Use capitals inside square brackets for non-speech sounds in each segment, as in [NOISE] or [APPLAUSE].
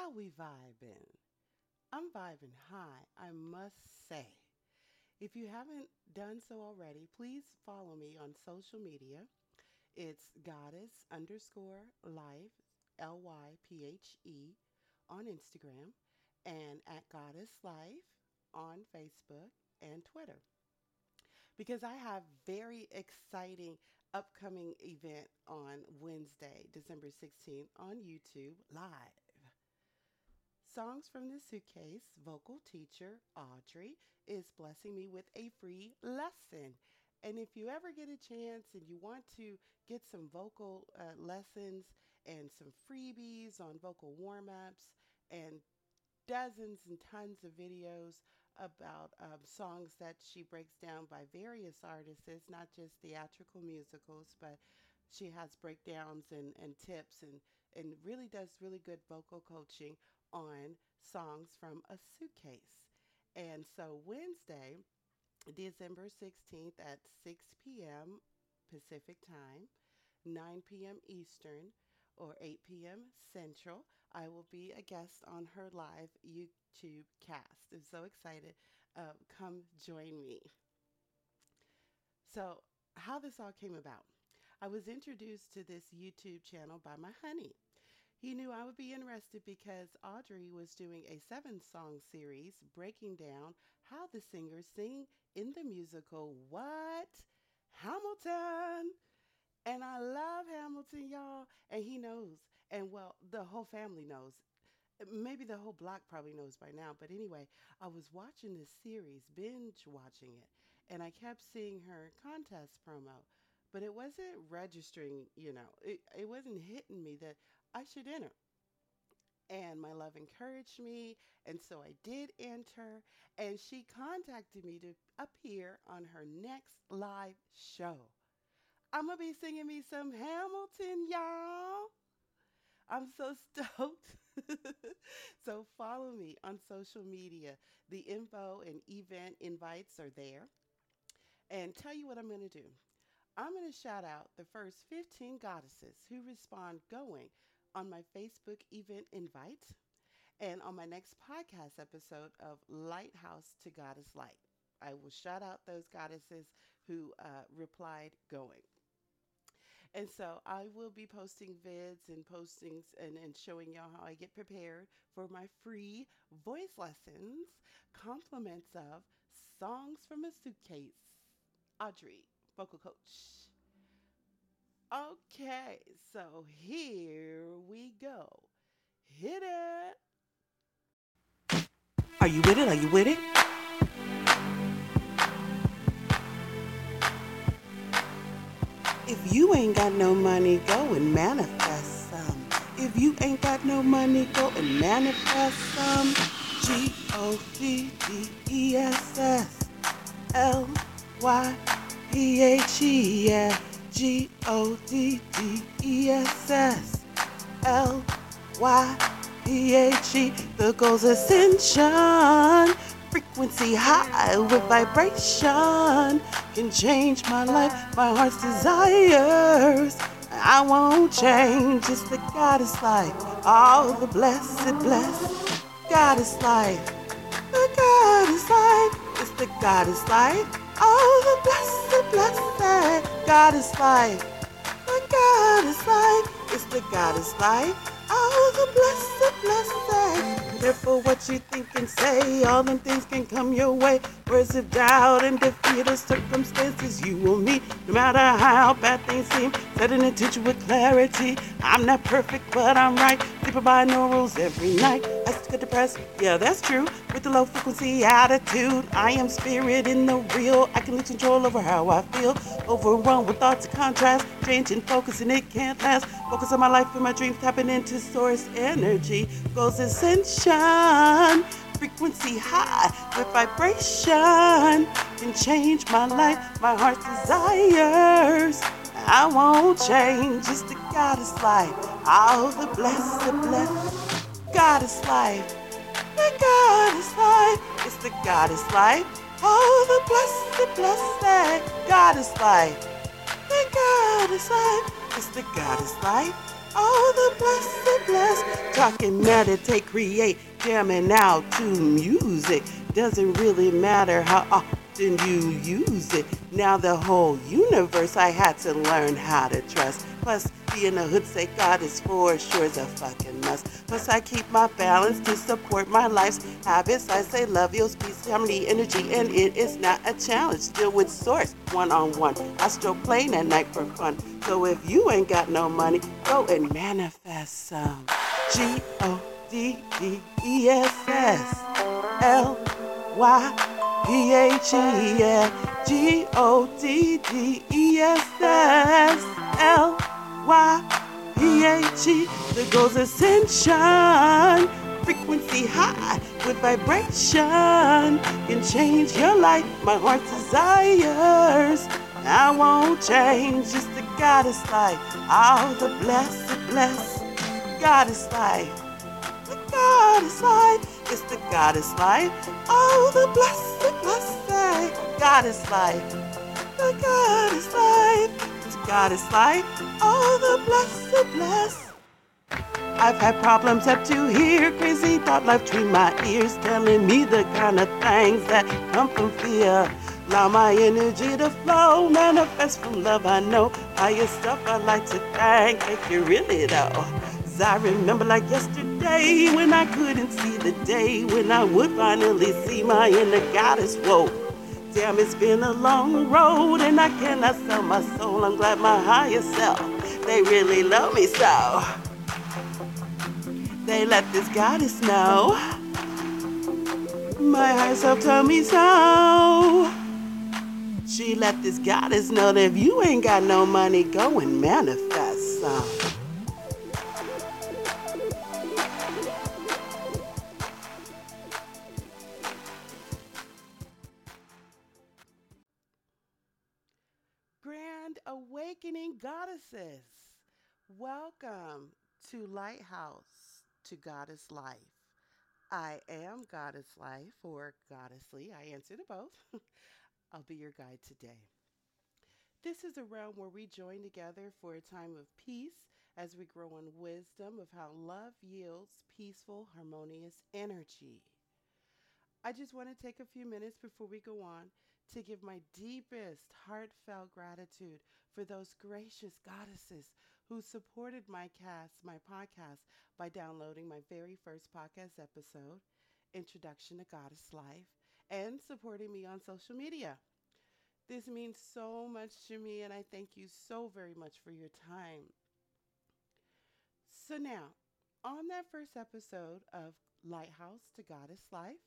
How we vibing? I'm vibing high, I must say. If you haven't done so already, please follow me on social media. It's goddess underscore lyphe, L Y P H E, on Instagram, and at goddess life on Facebook and Twitter. Because I have very exciting upcoming event on Wednesday, December 16th on YouTube live. Songs from the Suitcase vocal teacher Audrey is blessing me with a free lesson. And if you ever get a chance and you want to get some vocal uh, lessons and some freebies on vocal warm ups and dozens and tons of videos about um, songs that she breaks down by various artists, not just theatrical musicals, but she has breakdowns and, and tips and, and really does really good vocal coaching on songs from a suitcase. And so Wednesday, December 16th at 6 p.m. Pacific time, 9 p.m. Eastern, or 8 p.m. Central, I will be a guest on her live YouTube cast. I'm so excited. Uh, come join me. So, how this all came about. I was introduced to this YouTube channel by my honey. He knew I would be interested because Audrey was doing a seven song series breaking down how the singers sing in the musical What? Hamilton. And I love Hamilton, y'all. And he knows. And well, the whole family knows. Maybe the whole block probably knows by now. But anyway, I was watching this series, binge watching it. And I kept seeing her contest promo. But it wasn't registering, you know, it, it wasn't hitting me that I should enter. And my love encouraged me. And so I did enter. And she contacted me to appear on her next live show. I'm going to be singing me some Hamilton, y'all. I'm so [LAUGHS] stoked. so follow me on social media. The info and event invites are there. And tell you what I'm going to do. I'm going to shout out the first 15 goddesses who respond going on my Facebook event invite and on my next podcast episode of Lighthouse to Goddesslyphe. I will shout out those goddesses who uh, replied going. And so I will be posting vids and postings and, and showing y'all how I get prepared for my free voice lessons, compliments of songs from a suitcase. Audrey, vocal coach. Okay, so here we go. Hit it. Are you with it? Are you with it? If you ain't got no money, go and manifest some. If you ain't got no money, go and manifest some. G O D D E S S L Y P H E yeah. G O D D E S S L Y P H E. The goal's ascension frequency high with vibration can change my life, my heart's desires. I won't change, it's the goddess life, all the blessed, blessed goddess life. The goddess life, it's the goddess life, all the blessed, blessed goddess life. The is life, it's the God is life, all the blessed, blessed careful what you think and say. All them things can come your way. Words of doubt and defeat or circumstances you will meet. No matter how bad things seem, set an intention with clarity. I'm not perfect, but I'm right. Sleeping by no rules every night. I still get depressed, yeah, that's true. With the low frequency attitude, I am spirit in the real. I can lose control over how I feel. Overrun with thoughts of contrast, changing focus and it can't last. Focus on my life and my dreams, tapping into source energy. Goals ascension, frequency high with vibration can change my life, my heart's desires. I won't change, it's the goddess life. All the blessed, the blessed goddess life. The goddess life, it's the goddess life. All the blessed, blessed goddess life. The goddess life, it's the goddess life. Oh, the blessed, blessed. Oh, Talking, meditate, create, jamming out to music. Doesn't really matter how often you use it. Now the whole universe I had to learn how to trust. Plus, being a hood say God is for sure is a fucking must. Plus, I keep my balance to support my life's habits. I say love, yours, peace, harmony, energy, and it is not a challenge. Deal with source one on one. I still play at night for fun. So if you ain't got no money, go and manifest some. G O D D E S S L Y P H E. G O D D E S S L Y P H E. There goes ascension. Frequency high with vibration can change your life. My heart desires. I won't change. Just the goddess life. All the blessed, blessed goddess life. The goddess life. It's the goddess life. Oh, the blessed, blessed goddess life. The goddess life. It's goddess life. Oh, the blessed, blessed. I've had problems up to here, crazy thought life between my ears, telling me the kind of things that come from fear. Allow my energy to flow, manifest from love. I know higher stuff I like to thank. Thank you, really though. 'Cause I remember like yesterday when I couldn't see the day when I would finally see my inner goddess. Whoa. Damn, it's been a long road and I cannot sell my soul. I'm glad my higher self, they really love me so. They let this goddess know. My higher self told me so. She let this goddess know that if you ain't got no money, go and manifest Goddesses, welcome to Lighthouse to Goddesslyphe. I am Goddess Life or Goddessly. I answer to both. [LAUGHS] I'll be your guide today. This is a realm where we join together for a time of peace as we grow in wisdom of how love yields peaceful, harmonious energy. I just want to take a few minutes before we go on to give my deepest heartfelt gratitude for those gracious goddesses who supported my cast, my podcast, by downloading my very first podcast episode, Introduction to Goddesslyphe, and supporting me on social media. This means so much to me, and I thank you so very much for your time. So, now, on that first episode of Lighthouse to Goddesslyphe,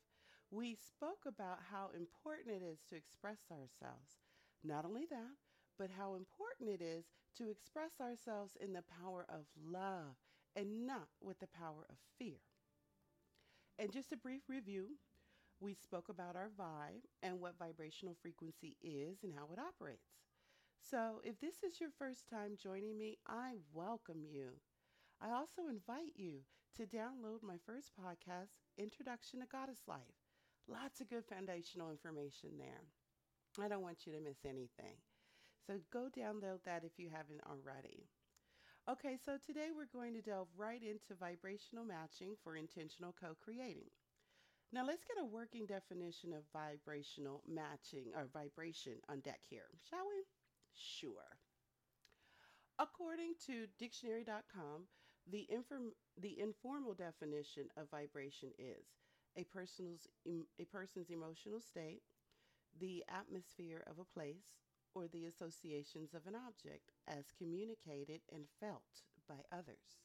we spoke about how important it is to express ourselves. Not only that, but how important it is to express ourselves in the power of love and not with the power of fear. And just a brief review we spoke about our vibe and what vibrational frequency is and how it operates. So, if this is your first time joining me, I welcome you. I also invite you to download my first podcast, Introduction to Goddesslyphe. Lots of good foundational information there. I don't want you to miss anything. So go download that if you haven't already. Okay, so today we're going to delve right into vibrational matching for intentional co creating. Now let's get a working definition of vibrational matching or vibration on deck here, shall we? Sure. According to dictionary.com, the, inform- the informal definition of vibration is a person's, a person's emotional state, the atmosphere of a place, or the associations of an object as communicated and felt by others.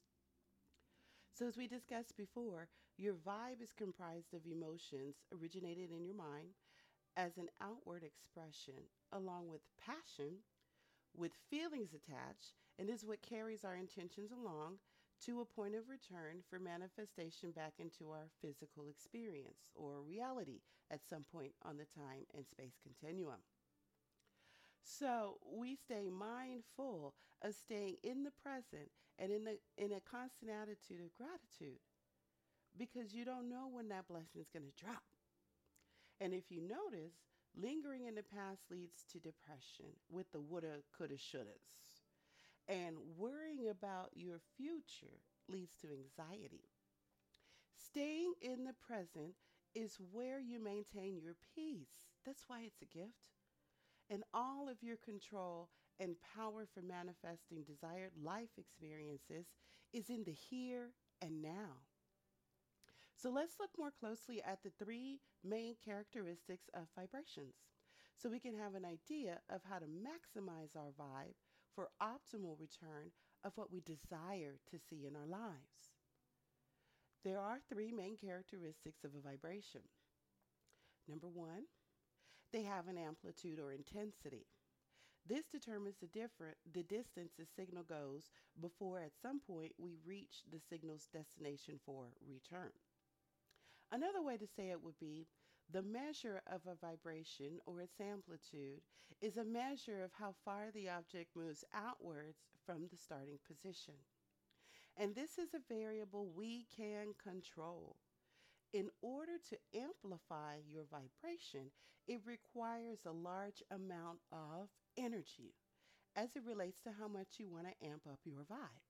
So, as we discussed before, your vibe is comprised of emotions originated in your mind as an outward expression, along with passion, with feelings attached, and is what carries our intentions along to a point of return for manifestation back into our physical experience or reality at some point on the time and space continuum. So we stay mindful of staying in the present and in, the, in a constant attitude of gratitude because you don't know when that blessing is going to drop. And if you notice, lingering in the past leads to depression with the woulda, coulda, shouldas. And worrying about your future leads to anxiety. Staying in the present is where you maintain your peace. That's why it's a gift. And all of your control and power for manifesting desired life experiences is in the here and now. So let's look more closely at the three main characteristics of vibrations so we can have an idea of how to maximize our vibe for optimal return of what we desire to see in our lives. There are three main characteristics of a vibration. Number one, they have an amplitude or intensity. This determines the different the distance the signal goes before at some point we reach the signal's destination for return. Another way to say it would be the measure of a vibration or its amplitude is a measure of how far the object moves outwards from the starting position. And this is a variable we can control. In order to amplify your vibration, it requires a large amount of energy as it relates to how much you want to amp up your vibe.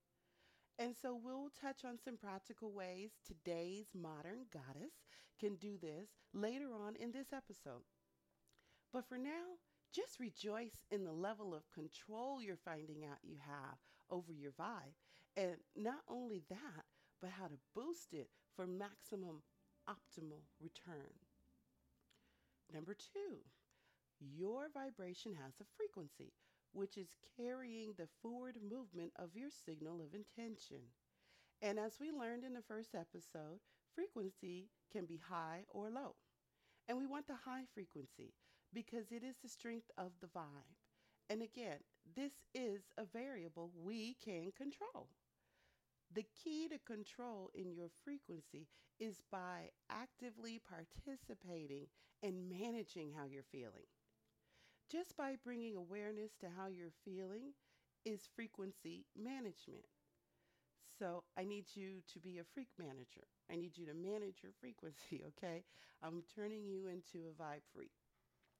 And so we'll touch on some practical ways today's modern goddess can do this later on in this episode. But for now, just rejoice in the level of control you're finding out you have over your vibe. And not only that, but how to boost it for maximum optimal return. Number two, your vibration has a frequency, which is carrying the forward movement of your signal of intention. And as we learned in the first episode, frequency can be high or low. And we want the high frequency because it is the strength of the vibe. And again, this is a variable we can control. The key to control in your frequency is by actively participating and managing how you're feeling. Just by bringing awareness to how you're feeling is frequency management. So I need you to be a freak manager. I need you to manage your frequency, [LAUGHS] okay? I'm turning you into a vibe freak.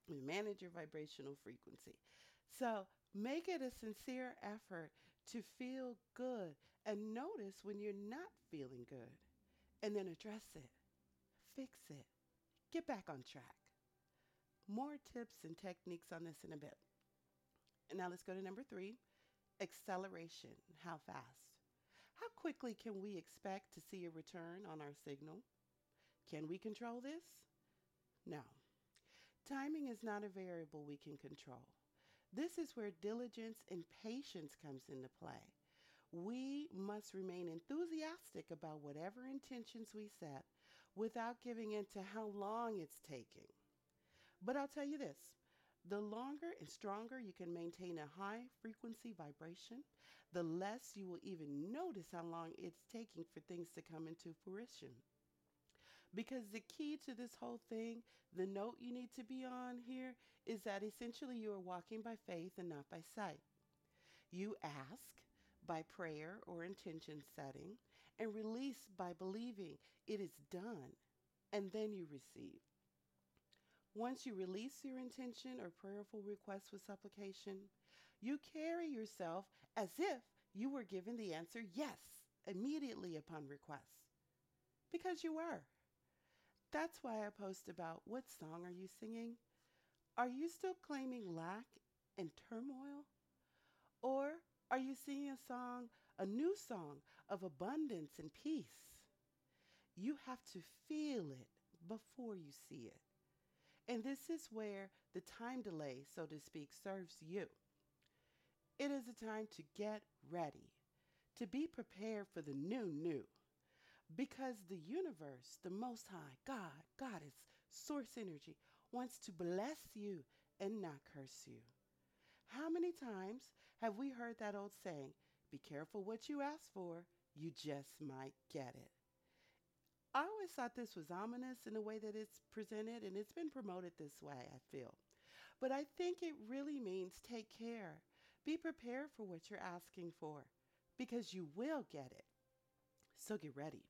Manage your vibrational frequency. So make it a sincere effort to feel good and notice when you're not feeling good and then address it, fix it, get back on track. More tips and techniques on this in a bit. And now let's go to number three acceleration. How fast? How quickly can we expect to see a return on our signal? Can we control this? No. Timing is not a variable we can control. This is where diligence and patience comes into play. We must remain enthusiastic about whatever intentions we set without giving in to how long it's taking. But I'll tell you this the longer and stronger you can maintain a high frequency vibration, the less you will even notice how long it's taking for things to come into fruition. Because the key to this whole thing, the note you need to be on here, is that essentially you are walking by faith and not by sight. You ask by prayer or intention setting and release by believing it is done, and then you receive. Once you release your intention or prayerful request with supplication, you carry yourself as if you were given the answer yes immediately upon request. Because you were. That's why I post about what song are you singing? Are you still claiming lack and turmoil? Or are you singing a song, a new song of abundance and peace? You have to feel it before you see it. And this is where the time delay, so to speak, serves you. It is a time to get ready, to be prepared for the new, new. Because the universe, the Most High, God, Goddess, Source Energy, wants to bless you and not curse you. How many times have we heard that old saying, be careful what you ask for, you just might get it? I always thought this was ominous in the way that it's presented, and it's been promoted this way, I feel. But I think it really means take care. Be prepared for what you're asking for, because you will get it. So get ready.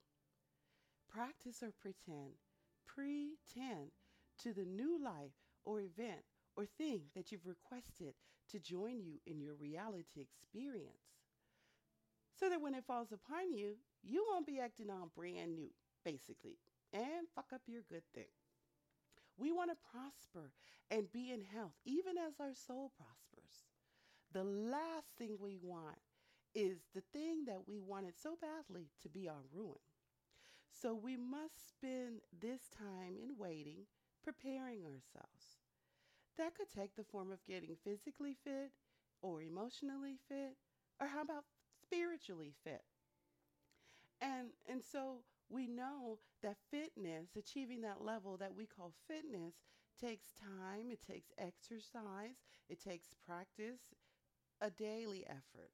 Practice or pretend, pretend to the new life or event or thing that you've requested to join you in your reality experience. so that when it falls upon you, you won't be acting on brand new, basically, and fuck up your good thing. We want to prosper and be in health, even as our soul prospers. The last thing we want is the thing that we wanted so badly to be our ruin. So we must spend this time in waiting, preparing ourselves. That could take the form of getting physically fit or emotionally fit, or how about spiritually fit? And and so we know that fitness, achieving that level that we call fitness, takes time, it takes exercise, it takes practice, a daily effort.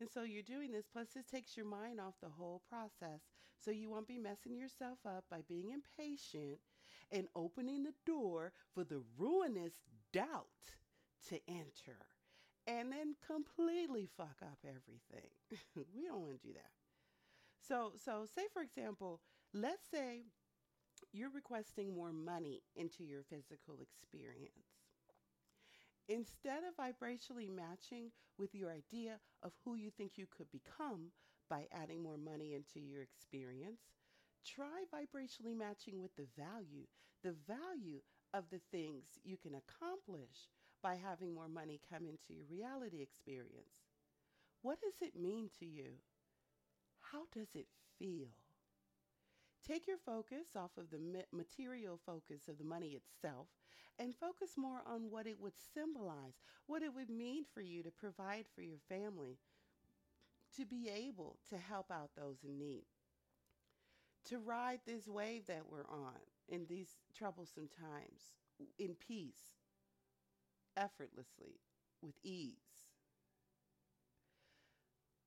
And so you're doing this, plus this takes your mind off the whole process. So you won't be messing yourself up by being impatient and opening the door for the ruinous doubt to enter and then completely fuck up everything. [LAUGHS] we don't want to do that. So so say for example, let's say you're requesting more money into your physical experience. Instead of vibrationally matching with your idea of who you think you could become by adding more money into your experience, try vibrationally matching with the value, the value of the things you can accomplish by having more money come into your reality experience. What does it mean to you? How does it feel? Take your focus off of the material focus of the money itself and focus more on what it would symbolize, what it would mean for you to provide for your family, to be able to help out those in need, to ride this wave that we're on in these troublesome times in peace, effortlessly, with ease.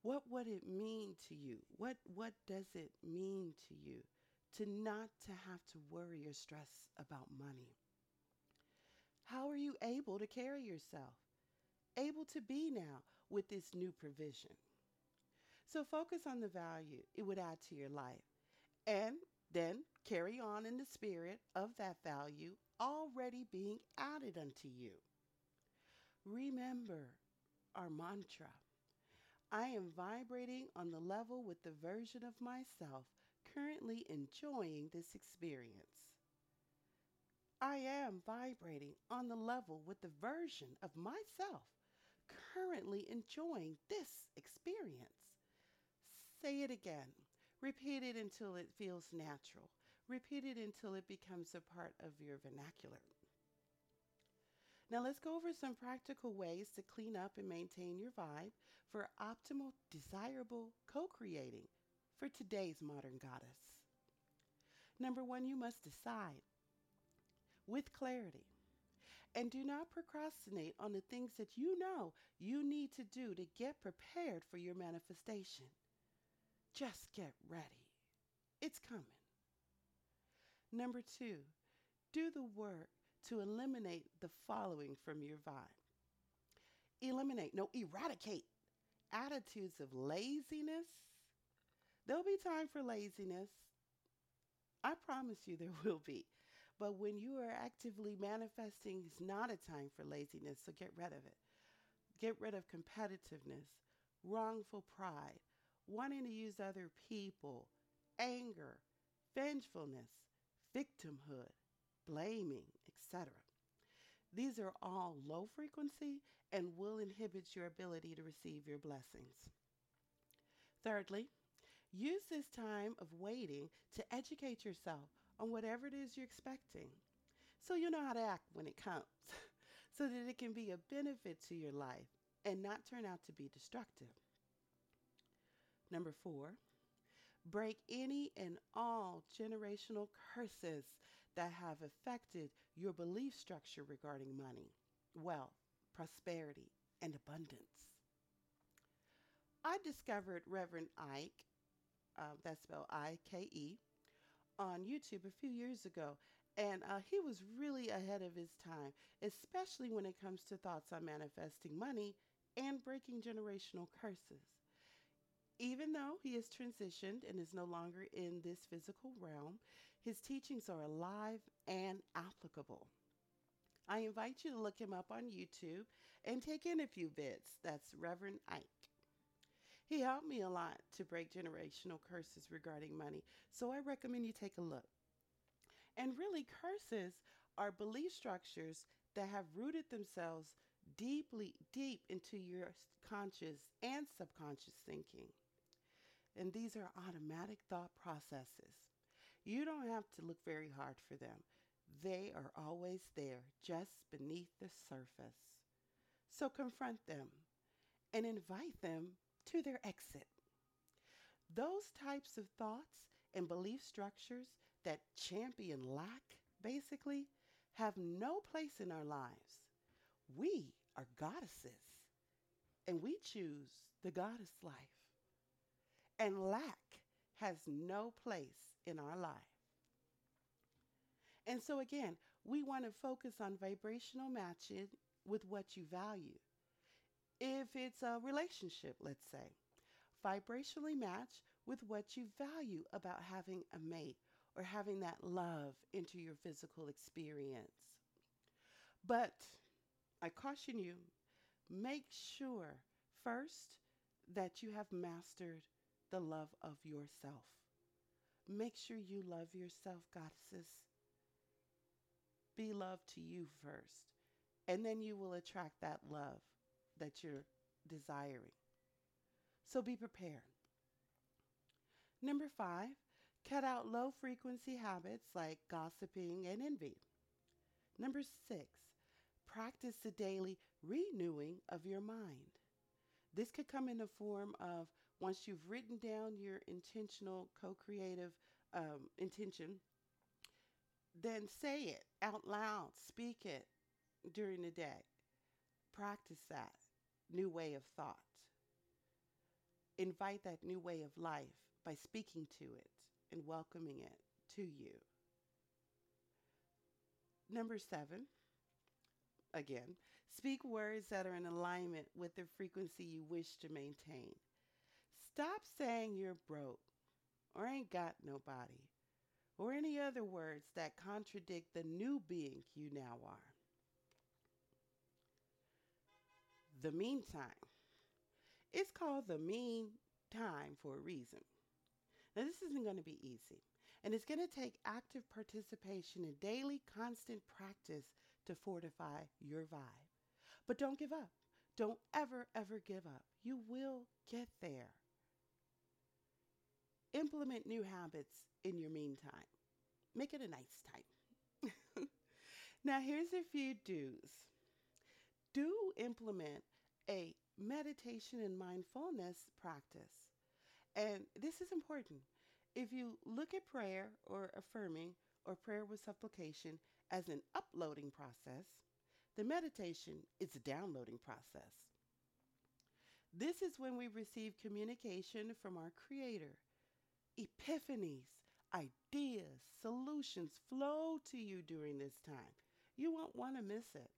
What would it mean to you? What what does it mean to you to not to have to worry or stress about money. How are you able to carry yourself? Able to be now with this new provision. So focus on the value it would add to your life and then carry on in the spirit of that value already being added unto you. Remember our mantra. I am vibrating on the level with the version of myself currently enjoying this experience. I am vibrating on the level with the version of myself currently enjoying this experience. Say it again. Repeat it until it feels natural. Repeat it until it becomes a part of your vernacular. Now, let's go over some practical ways to clean up and maintain your vibe for optimal, desirable co creating for today's modern goddess. Number one, you must decide with clarity. And do not procrastinate on the things that you know you need to do to get prepared for your manifestation. Just get ready. It's coming. Number two, do the work to eliminate the following from your vibe. Eliminate, no, eradicate attitudes of laziness, There'll be time for laziness. I promise you there [LAUGHS] will be. But when you are actively manifesting, it's not a time for laziness, so get rid of it. Get rid of competitiveness, wrongful pride, wanting to use other people, anger, vengefulness, victimhood, blaming, etc. These are all low frequency and will inhibit your ability to receive your blessings. Thirdly, Use this time of waiting to educate yourself on whatever it is you're expecting so you know how to act when it comes, [LAUGHS] so that it can be a benefit to your life and not turn out to be destructive. Number four, break any and all generational curses that have affected your belief structure regarding money, wealth, prosperity, and abundance. I discovered Reverend Ike uh, that's spelled I K E, on YouTube a few years ago. And uh, he was really ahead of his time, especially when it comes to thoughts on manifesting money and breaking generational curses. Even though he has transitioned and is no longer in this physical realm, his teachings are alive and applicable. I invite you to look him up on YouTube and take in a few bits. That's Reverend Ike. He helped me a lot to break generational curses regarding money. So I recommend you take a look. And really, curses are belief structures that have rooted themselves deeply, deep into your conscious and subconscious thinking. And these are automatic thought processes. You don't have to look very hard for them. They are always there, just beneath the surface. So confront them and invite them to their exit. Those types of thoughts and belief structures that champion lack, basically, have no place in our lives. We are goddesses, and we choose the goddess life. And lack has no place in our life. And so, again, we want to focus on vibrational matching with what you value. If it's a relationship, let's say, vibrationally match with what you value about having a mate or having that love into your physical experience. But I caution you make sure first that you have mastered the love of yourself. Make sure you love yourself, goddesses. Be love to you first, and then you will attract that love that you're desiring. So be prepared. Number five, cut out low frequency habits like gossiping and envy. Number six, practice the daily renewing of your mind. This could come in the form of once you've written down your intentional co creative um, intention, then say it out loud, speak it during the day. Practice that new way of thought. Invite that new way of life by speaking to it and welcoming it to you. Number seven, again, speak words that are in alignment with the frequency you wish to maintain. Stop saying you're broke or ain't got nobody or any other words that contradict the new being you now are. The meantime, it's called the mean time for a reason. Now, this isn't going to be easy, and it's going to take active participation and daily, constant practice to fortify your vibe. But don't give up. Don't ever, ever give up. You will get there. Implement new habits in your meantime. Make it a nice time. [LAUGHS] now, here's a few do's. Do implement a meditation and mindfulness practice. And this is important. If you look at prayer or affirming or prayer with supplication as an uploading process, the meditation is a downloading process. This is when we receive communication from our Creator. Epiphanies, ideas, solutions flow to you during this time. You won't want to miss it.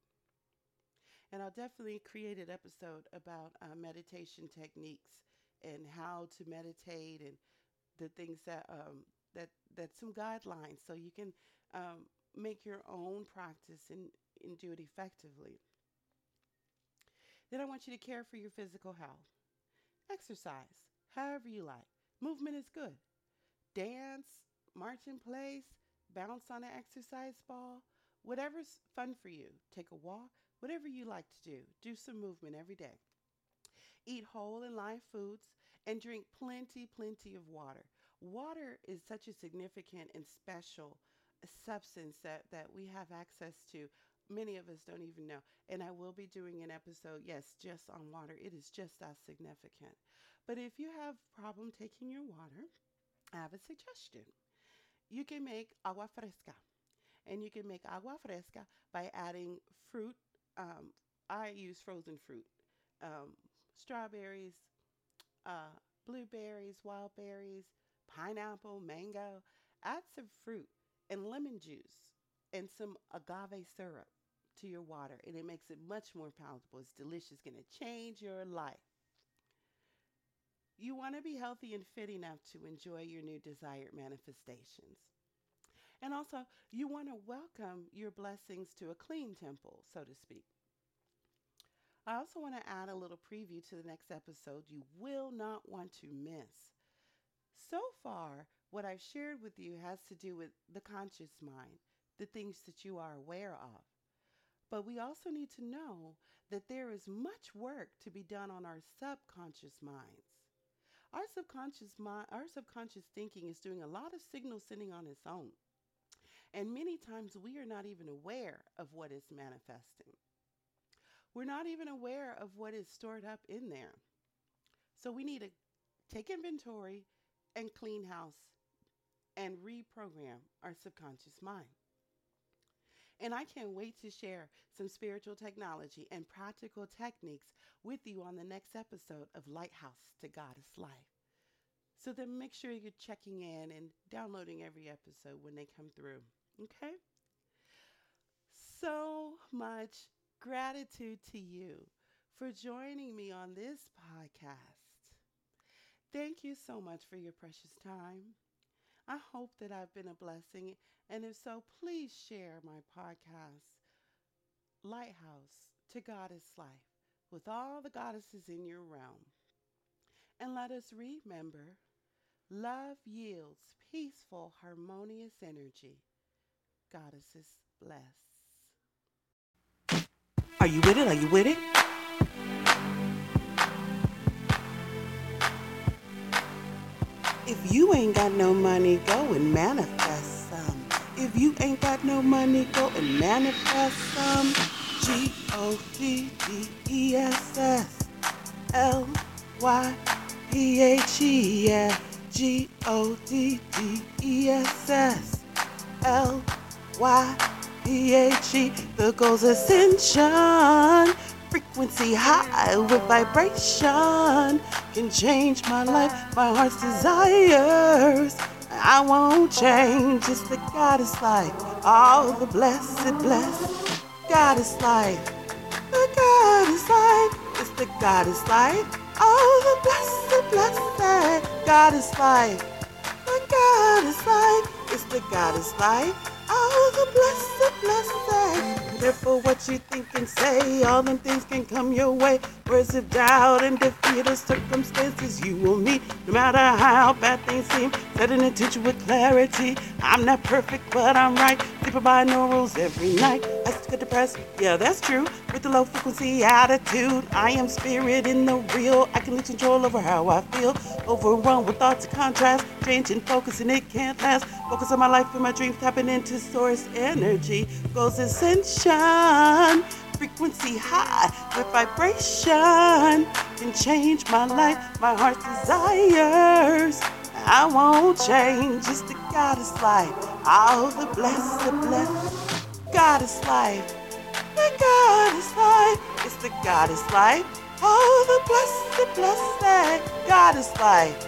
And I'll definitely create an episode about uh, meditation techniques and how to meditate and the things that um, that that some guidelines so you can um, make your own practice and, and do it effectively. Then I want you to care for your physical health. Exercise, however you like. Movement is good. Dance, march in place, bounce on an exercise ball, whatever's fun for you. Take a walk, whatever you like to do. Do some movement every day. Eat whole and live foods and drink plenty, plenty of water. Water is such a significant and special substance that, that we have access to. Many of us don't even know. And I will be doing an episode, yes, just on water. It is just as significant. But if you have problem taking your water, I have a suggestion. You can make agua fresca. And you can make agua fresca by adding fruit. Um, I use frozen fruit um, strawberries, uh, blueberries, wild berries, pineapple, mango. Add some fruit and lemon juice and some agave syrup to your water, and it makes it much more palatable. It's delicious, going to change your life. You want to be healthy and fit enough to enjoy your new desired manifestations. And also, you want to welcome your blessings to a clean temple, so to speak. I also want to add a little preview to the next episode you will not want to miss. So far, what I've shared with you has to do with the conscious mind, the things that you are aware of. But we also need to know that there is much work to be done on our subconscious minds. Our subconscious mind, our subconscious thinking is doing a lot of signal sending on its own. And many times we are not even aware of what is manifesting. We're not even aware of what is stored up in there. So we need to take inventory and clean house and reprogram our subconscious mind. And I can't wait to share some spiritual technology and practical techniques with you on the next episode of Lighthouse to Goddesslyphe. So then make sure you're checking in and downloading every episode when they come through. Okay? So much gratitude to you for joining me on this podcast. Thank you so much for your precious time. I hope that I've been a blessing, and if so, please share my podcast, Lighthouse to Goddesslyphe, with all the goddesses in your realm. And let us remember love yields peaceful, harmonious energy. Goddesses bless. Are you with it? Are you with it? If you ain't got no money, go and manifest some. If you ain't got no money, go and manifest some. G O D D E S S L Y P H E yeah. G O D D E S S L Y P H E. The goals ascension frequency high with vibration can change my life, my heart's desires. I won't change, it's the goddess life, all the blessed, blessed goddess life. The goddess life, it's the goddess life, all the blessed, blessed goddess life. The goddess life, it's the goddess life, all the blessed, blessed careful what you think and say. All them things can come your way. Words of doubt and defeat are circumstances you will meet. No matter how bad things seem, set an intention with clarity. I'm not perfect, but I'm right. Sleeping by no rules every night. I still get depressed, yeah, that's true. With the low frequency attitude, I am spirit in the real. I can lose control over how I feel. Overrun with thoughts of contrast, changing focus, and it can't last. Focus on my life and my dreams, tapping into source energy. Goals ascension frequency high with vibration can change my life, my heart's desires. I won't change, it's the goddess life, all the blessed, the blessed goddess life. The goddess life, it's the goddess life, all the blessed, the blessed goddess life.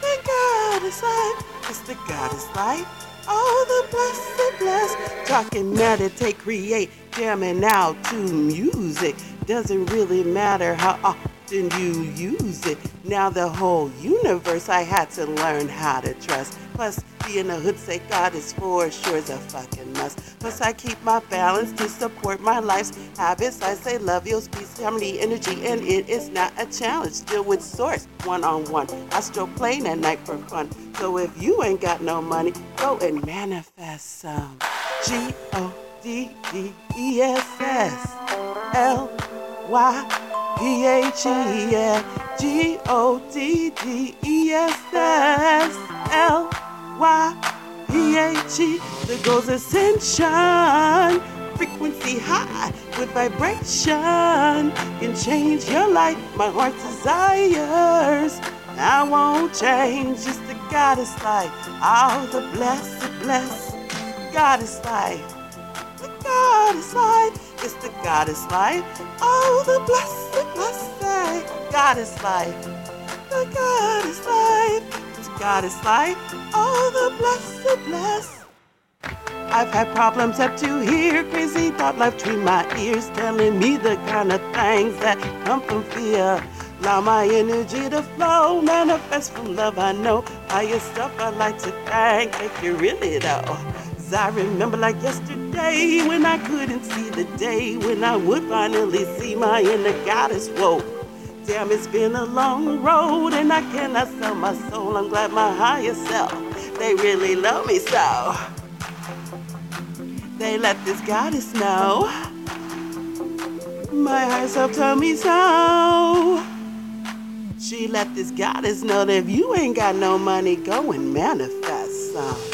The goddess life, it's the goddess life. All the blessed, the blessed. Talking, meditate, create, jamming out to music. Doesn't really matter how often you use it. Now the whole universe I had to learn how to trust. Plus, being the hood say God is for sure is a fucking must. Plus, I keep my balance to support my life's habits. I say love, your peace, harmony, energy, and it is not a challenge. Deal with source one on one. I still playing at night for fun. So if you ain't got no money, go and manifest some. G O D D E S S L Y P H E. G O D D E S S L Y P H E. The goals ascension frequency high with vibration can change your life. My heart desires. I won't change, it's the goddess life. All the blessed, blessed goddess life. The goddess life, it's the goddess life. All the blessed, blessed goddess life. The goddess life, it's goddess life. All the blessed, blessed. I've had problems up to here, crazy thought life between my ears, telling me the kind of things that come from fear. Allow my energy to flow, manifest from love I know. Higher stuff I like to thank, thank you really though. Cause I remember like yesterday when I couldn't see the day when I would finally see my inner goddess. Whoa. Damn, it's been a long road and I cannot sell my soul. I'm glad my higher self, they really love me so. They let this goddess know. My higher self told me so. She let this goddess know that if you ain't got no money, go and manifest some.